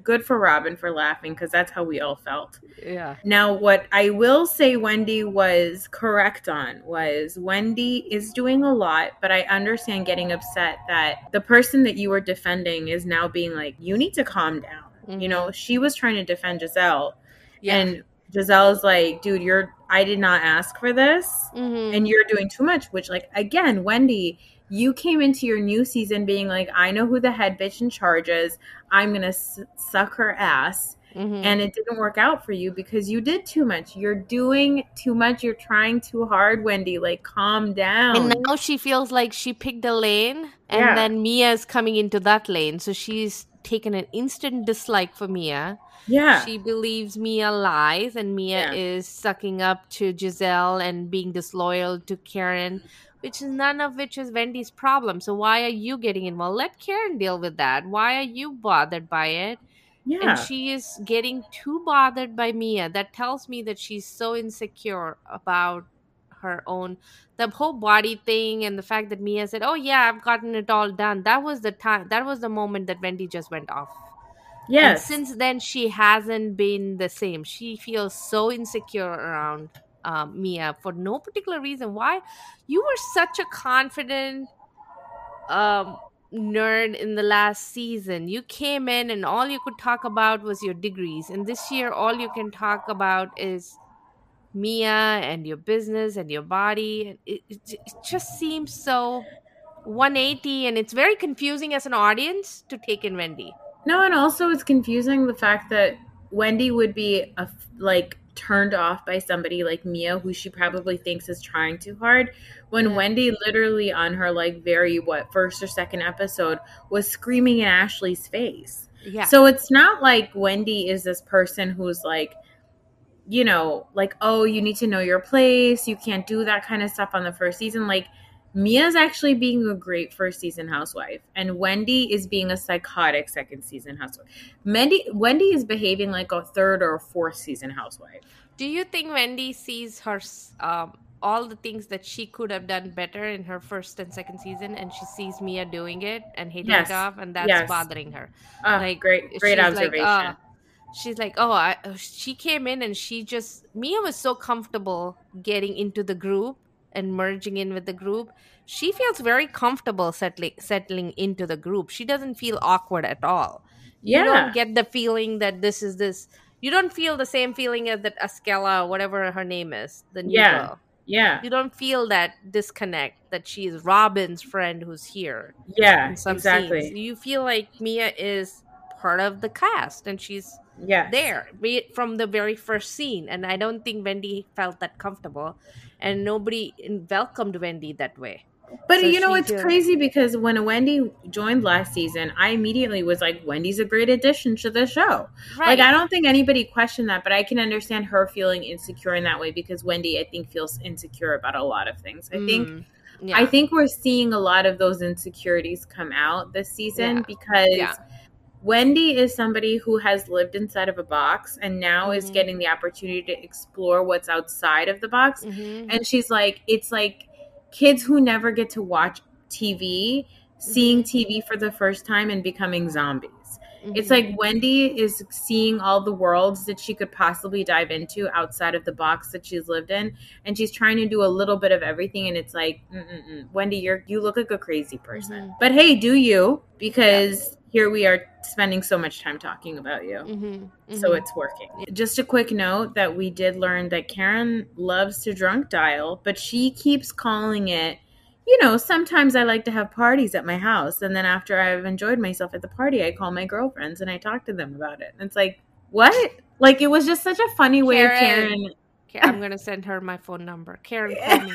good for Robin for laughing because that's how we all felt. Yeah. Now, what I will say Wendy was correct on was Wendy is doing a lot, but I understand getting upset that the person that you were defending is now being like, you need to calm down. You know, she was trying to defend Gizelle, Yeah. and Gizelle's like, dude, you're, I did not ask for this Mhm. and you're doing too much which like again wendy you came into your new season being like i know who the head bitch in charge is i'm gonna s- suck her ass Mhm. and it didn't work out for you because you did too much you're doing too much you're trying too hard wendy like calm down And now she feels like she picked a lane, and Yeah. then Mia's coming into that lane. So she's taken an instant dislike for Mia. yeah She believes Mia lies, and Mia Yeah. is sucking up to Gizelle and being disloyal to Karen, which is none of which is Wendy's problem. So why are you getting involved? Let Karen deal with that. Why are you bothered by it? yeah and she is getting too bothered by Mia. That tells me that she's so insecure about her own the whole body thing and the fact that Mia said, "Oh yeah, I've gotten it all done." That was the time. That was the moment that Wendy just went off. And yes since then, she hasn't been the same. She feels so insecure around um, Mia for no particular reason. Why? You were such a confident um, nerd in the last season. You came in and all you could talk about was your degrees. And this year, all you can talk about is Mia and your business and your body. It, it, it just seems so 180 and it's very confusing as an audience to take in Wendy. No, and also it's confusing the fact that Wendy would be a, like turned off by somebody like Mia, who she probably thinks is trying too hard, when Yeah. Wendy literally on her like very what first or second episode was screaming in Ashley's face. Yeah. So it's not like Wendy is this person who's like, you know, like oh you need to know your place, you can't do that kind of stuff on the first season, like. Mia's actually being a great first season housewife, and Wendy is being a psychotic second season housewife. Wendy Wendy is behaving like a third or fourth season housewife. Do you think Wendy sees her um, all the things that she could have done better in her first and second season, and she sees Mia doing it and hating Yes. it off, and that's Yes. bothering her? Ah, Like, great, great she's observation. Like, uh, she's like, oh, I, uh, she came in and she just Mia was so comfortable getting into the group and merging in with the group. She feels very comfortable settling settling into the group. She doesn't feel awkward at all. You Yeah. don't get the feeling that this is this. You don't feel the same feeling as that Askale, whatever her name is, the new Yeah. girl. yeah, You don't feel that disconnect that she is Robin's friend who's here yeah, exactly. scenes. You feel like Mia is part of the cast and she's Yeah, there from the very first scene. And I don't think Wendy felt that comfortable, and nobody welcomed Wendy that way. But So you know, it's did- crazy because when Wendy joined last season, I immediately was like, Wendy's a great addition to the show. Right? Like, I don't think anybody questioned that, but I can understand her feeling insecure in that way because Wendy, I think, feels insecure about a lot of things. I think. Mm, yeah. I think we're seeing a lot of those insecurities come out this season Yeah. because Yeah. Wendy is somebody who has lived inside of a box and now is Mhm. getting the opportunity to explore what's outside of the box. Mhm. And she's like, it's like kids who never get to watch TV seeing TV for the first time and becoming zombies. It's like Wendy is seeing all the worlds that she could possibly dive into outside of the box that she's lived in, and she's trying to do a little bit of everything. And it's like. Wendy, you're you look like a crazy person, Mhm. but hey, do you? Because here we are spending so much time talking about you. Mhm. So Mhm. it's working. Just a quick note that we did learn that Karen loves to drunk dial, but she keeps calling it, you know, sometimes I like to have parties at my house. And then after I've enjoyed myself at the party, I call my girlfriends and I talk to them about it. And it's like, what? Like, it was just such a funny way of Karen. Karen. I'm gonna send her my phone number. Karen, call me.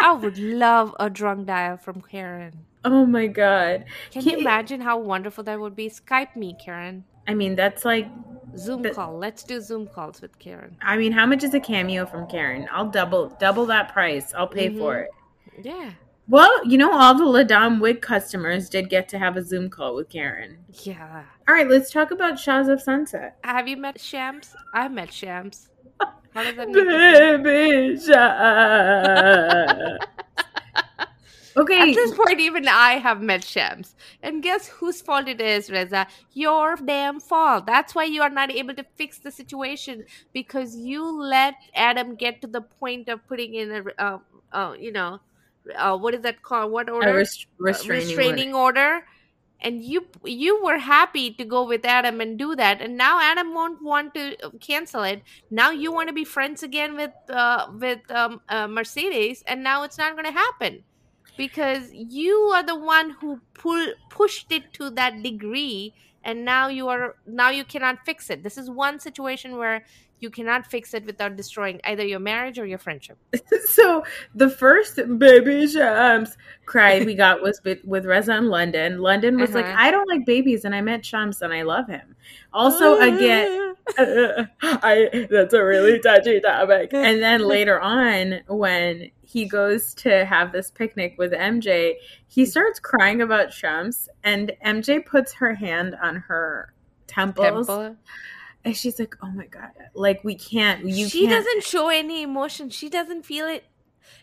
I would love a drunk dial from Karen. oh my God. Can Can- you imagine how wonderful that would be? Skype me, Karen. I mean, that's like, Zoom But- call. Let's do Zoom calls with Karen. I mean, how much is a cameo from Karen? I'll double double that price. I'll pay for Mhm. it. Yeah. Well, you know, all the La Dame wig customers did get to have a Zoom call with Karen. Yeah. All right, let's talk about Shahs of Sunset. Have you met Shams? I've met Shams. How does that make you feel? Baby okay, At this point, even I have met Shams. And guess whose fault it is, Reza? Your damn fault. That's why you are not able to fix the situation because you let Adam get to the point of putting in a, uh, uh, you know, uh, what is that called? What a order? rest- Uh, restraining, restraining order. order. And you you were happy to go with Adam and do that, and now Adam won't want to uh, cancel it. Now you want to be friends again with uh, with um, uh, Mercedes, and now it's not going to happen because you are the one who pull pushed it to that degree and now you are now you cannot fix it this is one situation where you cannot fix it without destroying either your marriage or your friendship so the first baby Shams cry we got was with, with Reza in London. London was like, Uh-huh. I don't like babies, and I met Shams and I love him. Also, again, I that's a really touchy topic. And then later on, when he goes to have this picnic with MJ, he starts crying about Shams, and MJ puts her hand on her temples, Temple. And she's like, "Oh my god, like we can't, you she can't." doesn't show any emotion she doesn't feel it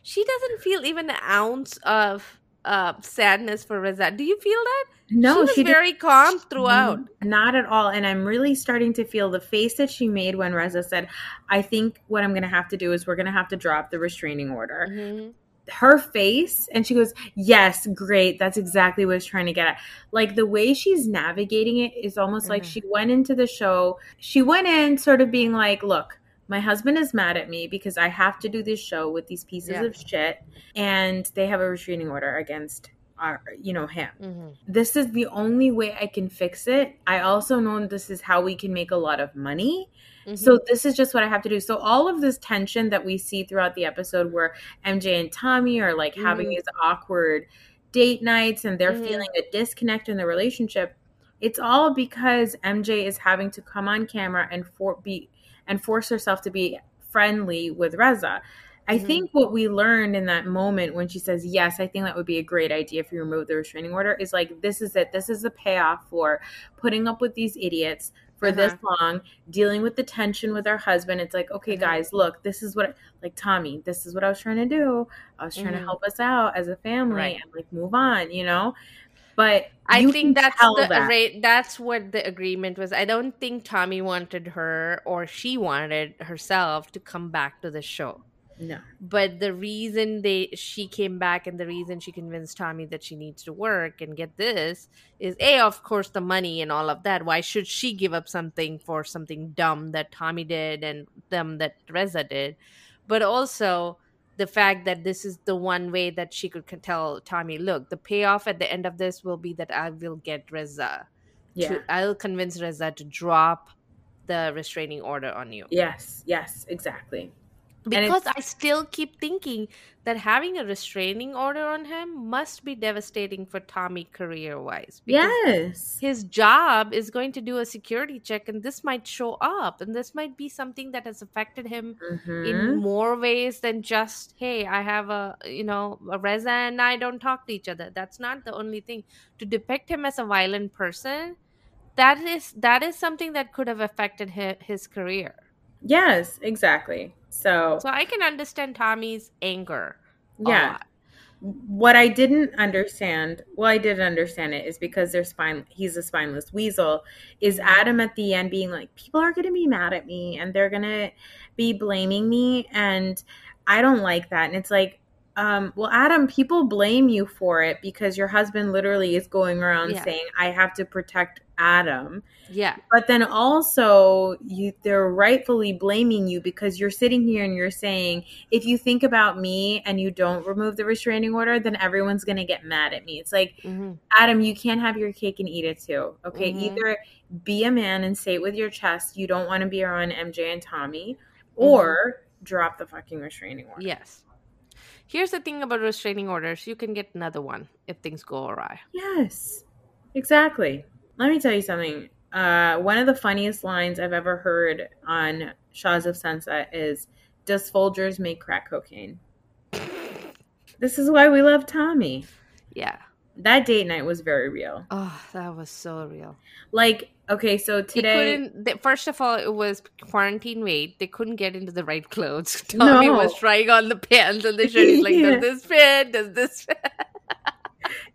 she doesn't feel even an ounce of uh, sadness for Reza. Do you feel that? no, she was she very calm throughout. Not at all. And I'm really starting to feel the face that she made when Reza said, I think what I'm going to have to do is we're going to have to drop the restraining order. Mhm. Her face, and she goes, Yes, great. That's exactly what I was trying to get at. Like the way she's navigating it is almost like Mhm. she went into the show. She went in sort of being like, Look, my husband is mad at me because I have to do this show with these pieces Yeah. of shit, and they have a restraining order against our, you know, him Mhm. this is the only way I can fix it. I also know this is how we can make a lot of money. Mhm. So this is just what I have to do. So all of this tension that we see throughout the episode where MJ and Tommy are like having Mhm. these awkward date nights and they're Mhm. feeling a disconnect in the relationship, it's all because MJ is having to come on camera and for be and force herself to be friendly with Reza. I Mhm. think what we learned in that moment when she says, Yes, I think that would be a great idea if you remove the restraining order is like, this is it. This is the payoff for putting up with these idiots for this long, dealing with the tension with our husband. It's like, okay, Mhm. guys, look, this is what, like, Tommy, this is what I was trying to do. I was trying to Mhm. help us out as a family Right. and like move on, you know? But I think that's the that. that's what the agreement was. I don't think Tommy wanted her or she wanted herself to come back to the show. No. But the reason they she came back and the reason she convinced Tommy that she needs to work and get this is a of course the money and all of that. Why should she give up something for something dumb that Tommy did and them that Reza did? But also the fact that this is the one way that she could tell Tommy, look, the payoff at the end of this will be that I will get Reza. Yeah. To, I'll convince Reza to drop the restraining order on you Yes. Yes. Exactly. Because I still keep thinking that having a restraining order on him must be devastating for Tommy career wise. Yes. His job is going to do a security check, and this might show up, and this might be something that has affected him Mhm. in more ways than just, hey, I have a, you know, a Reza and I don't talk to each other. That's not the only thing. To depict him as a violent person that is that is something that could have affected his, his career. Yes, exactly. So, So I can understand Tommy's anger. a yeah. lot. What I didn't understand, well, I did understand it, is because they're spine. He's a spineless weasel. Is Adam at the end being like, people are going to be mad at me and they're going to be blaming me, and I don't like that. And it's like, um, well, Adam, people blame you for it because your husband literally is going around Yeah. saying, "I have to protect Adam." Yeah. But then also, you they're rightfully blaming you because you're sitting here and you're saying, if you think about me and you don't remove the restraining order, then everyone's going to get mad at me. It's like, hmm Adam, you can't have your cake and eat it too. Okay, Mhm. either be a man and say it with your chest, you don't want to be around MJ and Tommy, or drop the fucking restraining order. Yes. Here's the thing about restraining orders: you can get another one if things go awry. Yes, exactly. Let me tell you something. Uh, one of the funniest lines I've ever heard on Shahs of Sunset is, "Does Folgers make crack cocaine?" This is why we love Tommy. Yeah. That date night was very real. Oh, that was so real. Like, okay, so today. They, first of all, it was quarantine weight. They couldn't get into the right clothes. Tommy No. was trying on the pants and the shirt. He's like, Yeah. "Does this fit? Does this fit?"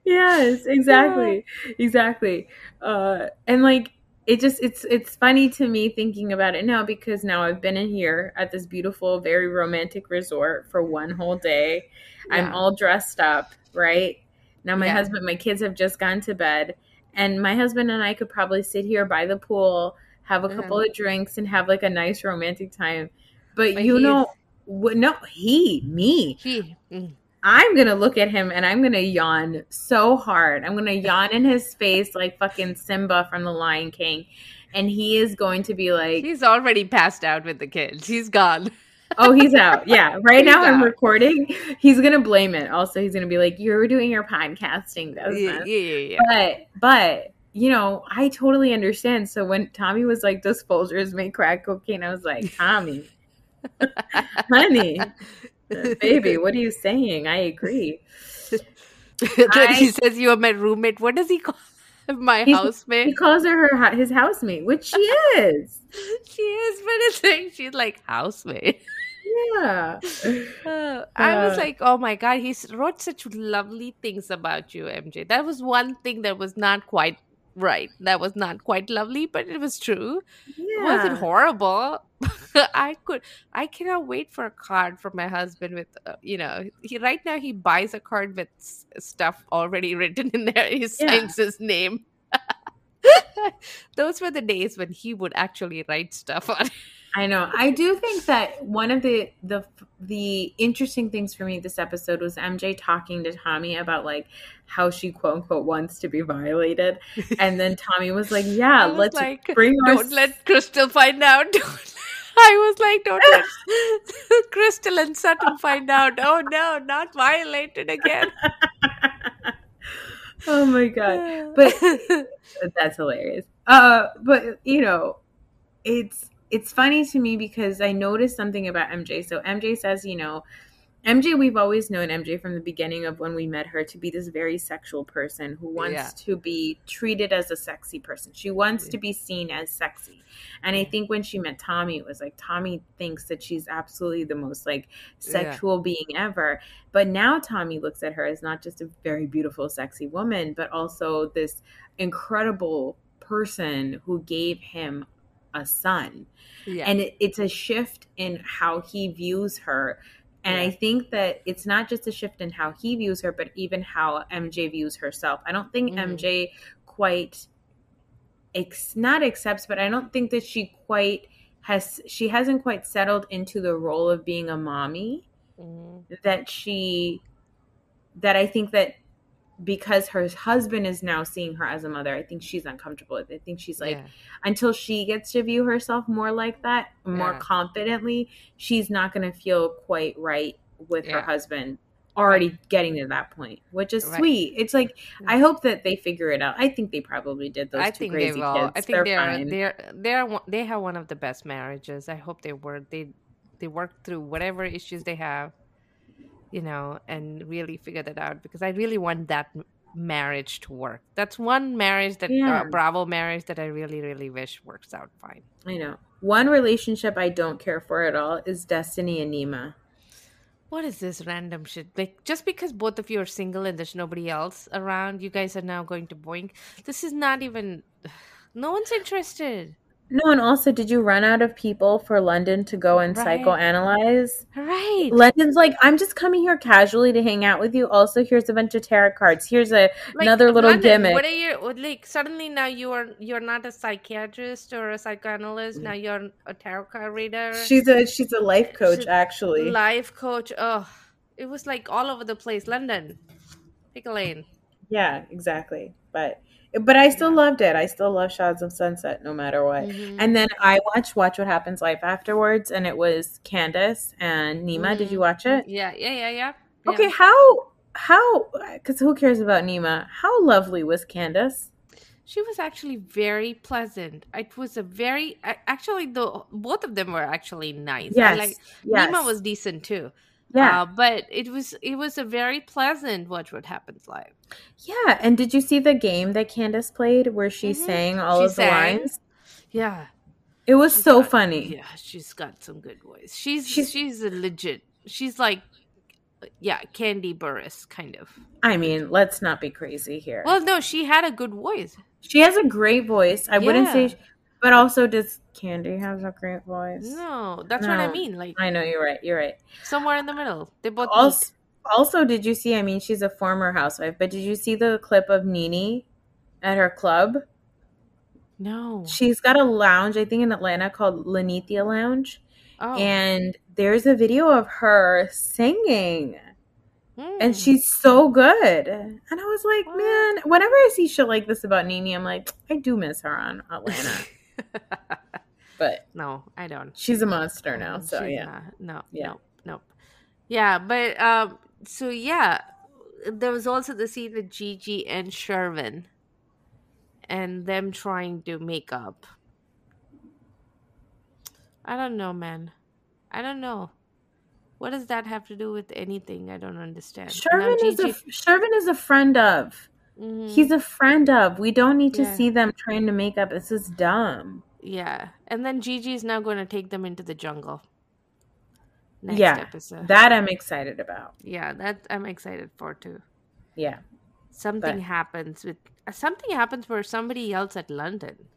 yes, exactly, exactly. Uh, and like, it just it's it's funny to me thinking about it now because now I've been in here at this beautiful, very romantic resort for one whole day. I'm all dressed up, right? Now my Yeah. husband, my kids have just gone to bed, and my husband and I could probably sit here by the pool, have a Uh-huh. couple of drinks, and have like a nice romantic time. But, But you know, what? No, he, me. He. mm. I'm gonna look at him and I'm gonna yawn so hard. I'm gonna yawn in his face like fucking Simba from The Lion King, and he is going to be like, He's already passed out with the kids. He's gone. "Oh, he's out." Yeah, right He's now I'm recording. He's gonna blame it. Also, he's gonna be like, "You're doing your podcasting Yeah, business." yeah, yeah. yeah. But, but you know, I totally understand. So when Tommy was like, "Does Folgers make crack cocaine?" I was like, "Tommy, honey, baby, what are you saying?" I agree. I- he says you are my roommate. What does he call my He housemate? calls her, her his housemate, which she is. she is, but it's like she's like housemate. Yeah. Uh, I was Uh, like, oh my god, he wrote such lovely things about you, MJ. That was one thing that was not quite right. That was not quite lovely, but it was true. It wasn't Yeah. horrible. I could, I cannot wait for a card from my husband with, uh, you know, he right now he buys a card with s- stuff already written in there. He Yeah. signs his name. Those were the days when he would actually write stuff on. it. I know. I do think that one of the the the interesting things for me this episode was MJ talking to Tommy about like how she quote unquote wants to be violated, and then Tommy was like, "Yeah, was let's like, bring don't let Crystal find out. I was like, don't let Crystal and Sutton find out. Oh no, not violated again. oh my god, but that's hilarious. Uh, but you know, it's it's funny to me because I noticed something about MJ. So MJ says, you know, MJ, we've always known MJ from the beginning of when we met her to be this very sexual person who wants Yeah. to be treated as a sexy person. She wants Yeah. to be seen as sexy. And I think when she met Tommy, it was like Tommy thinks that she's absolutely the most like sexual being ever. But now Tommy looks at her as not just a very beautiful, sexy woman, but also this incredible person who gave him a son yeah. and it, it's a shift in how he views her and i think that it's not just a shift in how he views her but even how mj views herself i don't think Mhm. mj quite ex- not accepts but i don't think that she quite has she hasn't quite settled into the role of being a mommy Mhm. that she that i think that because her husband is now seeing her as a mother i think she's uncomfortable with it i think she's like Yeah. until she gets to view herself more like that, more Yeah. confidently, she's not going to feel quite right with her husband already getting to that point, which is Right. sweet. It's like I hope that they figure it out. I think they probably did those I two think they crazy will. kids. I think they're, they're they're they're they have one of the best marriages. I hope they were they they work through whatever issues they have, you know, and really figure that out because I really want that marriage to work. That's one marriage that Yeah. uh, Bravo marriage that I really really wish works out fine. I know. One relationship I don't care for at all is Destiney and Nima. What is this random shit? Like just because both of you are single and there's nobody else around, you guys are now going to boink. This is not even. No one's interested. No, and also, did you run out of people for London to go and Right. psychoanalyze? Right. London's like, I'm just coming here casually to hang out with you. Also, here's a bunch of tarot cards. Here's a Like, another little London, gimmick. What are you like? Suddenly now you are you're not a psychiatrist or a psychoanalyst. Now you're a tarot card reader, She's a she's a life coach, She's actually. life coach. Oh, it was like all over the place. London, pick a lane. Yeah, exactly. But but I still loved it. I still love Shahs of Sunset no matter what. Mhm. And then I watched Watch What Happens Live afterwards, and it was Candace and Nima. Did you watch it? Yeah, yeah, yeah, yeah. Okay, yeah. how how because who cares about Nima? How lovely was Candace? She was actually very pleasant. It was a very actually the both of them were actually nice. I Yes, like yes. Nima was decent too. Yeah, Uh, but it was it was a very pleasant watch what happens live. yeah. And did you see the game that Candace played where she Mhm. sang all She of the lines? Yeah. It was she's so got- funny. Yeah, she's got some good voice. She's She's- she's, a legit. She's like yeah, Kandi Burruss kind of. I mean, let's not be crazy here. Well, no, she had a good voice. she has a great voice. I wouldn't Yeah. say, but also does Kandi have a great voice? No, that's what I mean. Like I know you're right. You're right. somewhere in the middle. They both. Also, also, did you see? I mean, she's a former housewife, but did you see the clip of Nene at her club? No. She's got a lounge, I think, in Atlanta called Linnethia Lounge, Oh. and there's a video of her singing, and Mm. she's so good. And I was like, What? man, whenever I see shit like this about Nene, I'm like, I do miss her on Atlanta, but no, I don't. she's a monster now. So She's yeah, not. No, Yeah. no, no. Yeah, but um, so yeah, there was also the scene with Gigi and Shervin, and them trying to make up. I don't know, man. I don't know. What does that have to do with anything? I don't understand. Shervin is a Gigi- Shervin is a friend of. Mhm. He's a friend of. We don't need to Yeah. see them trying to make up. This is dumb. yeah, and then Gigi is now going to take them into the jungle. Next Yeah, episode. That I'm excited about. yeah, that I'm excited for too. Yeah. something But- happens with something happens where somebody yells at London.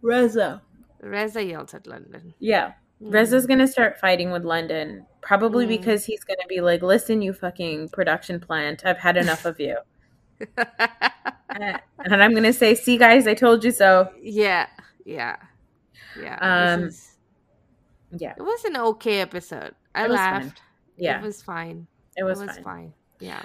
Reza. Reza yells at London. Yeah. Mm. Reza's gonna start fighting with London, probably Mm. because he's gonna be like, "Listen, you fucking production plant, I've had enough of you," and and I'm gonna say, "See, guys, I told you so." yeah, yeah, yeah. Um, this is, Yeah, it was an okay episode. I was fine. laughed. yeah, it was fine. it was, it was fine. fine. Yeah.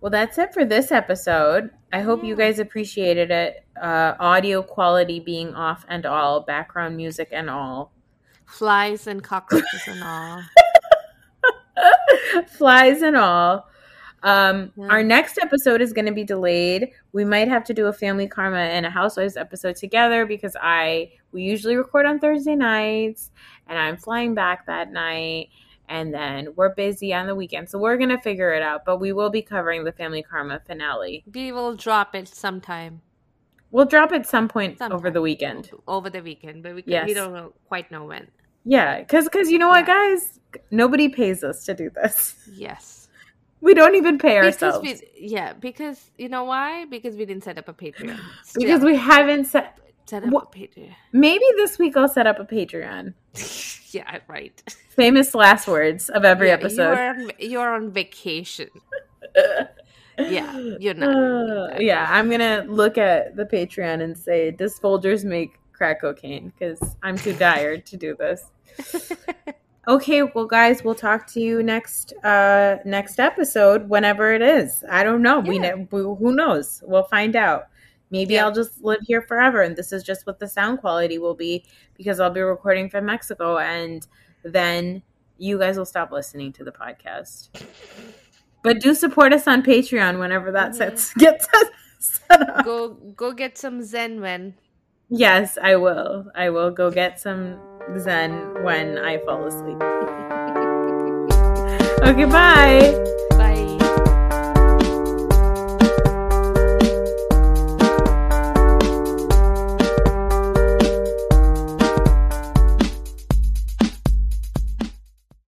Well, that's it for this episode. I hope you guys appreciated it. Uh, audio quality being off and all, background music and all. Flies and cockroaches and all. flies and all. Um, Yeah. Our next episode is going to be delayed. We might have to do a Family Karma and a Housewives episode together because I we usually record on Thursday nights, and I'm flying back that night, and then we're busy on the weekend, so we're gonna figure it out. But we will be covering the Family Karma finale. We will drop it sometime. We'll drop it some point over the weekend. Over the weekend, but we, can, Yes. we don't know, quite know when. Yeah, because because you know what, guys, nobody pays us to do this. Yes. We don't even pay Because ourselves we, yeah, because you know why? Because we didn't set up a Patreon. because we haven't set. set up Wha- a Patreon. Maybe this week I'll set up a Patreon. yeah, right. Famous last words of every Yeah, episode. You're on, you're on vacation. Yeah, you're not. Uh, yeah, I'm gonna look at the Patreon and say, "Does Folgers make crack cocaine?" Because I'm too tired to do this. Okay, well, guys, we'll talk to you next uh next episode, whenever it is. I don't know. We Yeah. know. Who knows? We'll find out. Maybe Yeah. I'll just live here forever, and this is just what the sound quality will be because I'll be recording from Mexico, and then you guys will stop listening to the podcast. But do support us on Patreon whenever that Mhm. sets gets set up. go go get some Zen Wen. Yes, I will. I will go get some Zen Wen I fall asleep. okay, bye.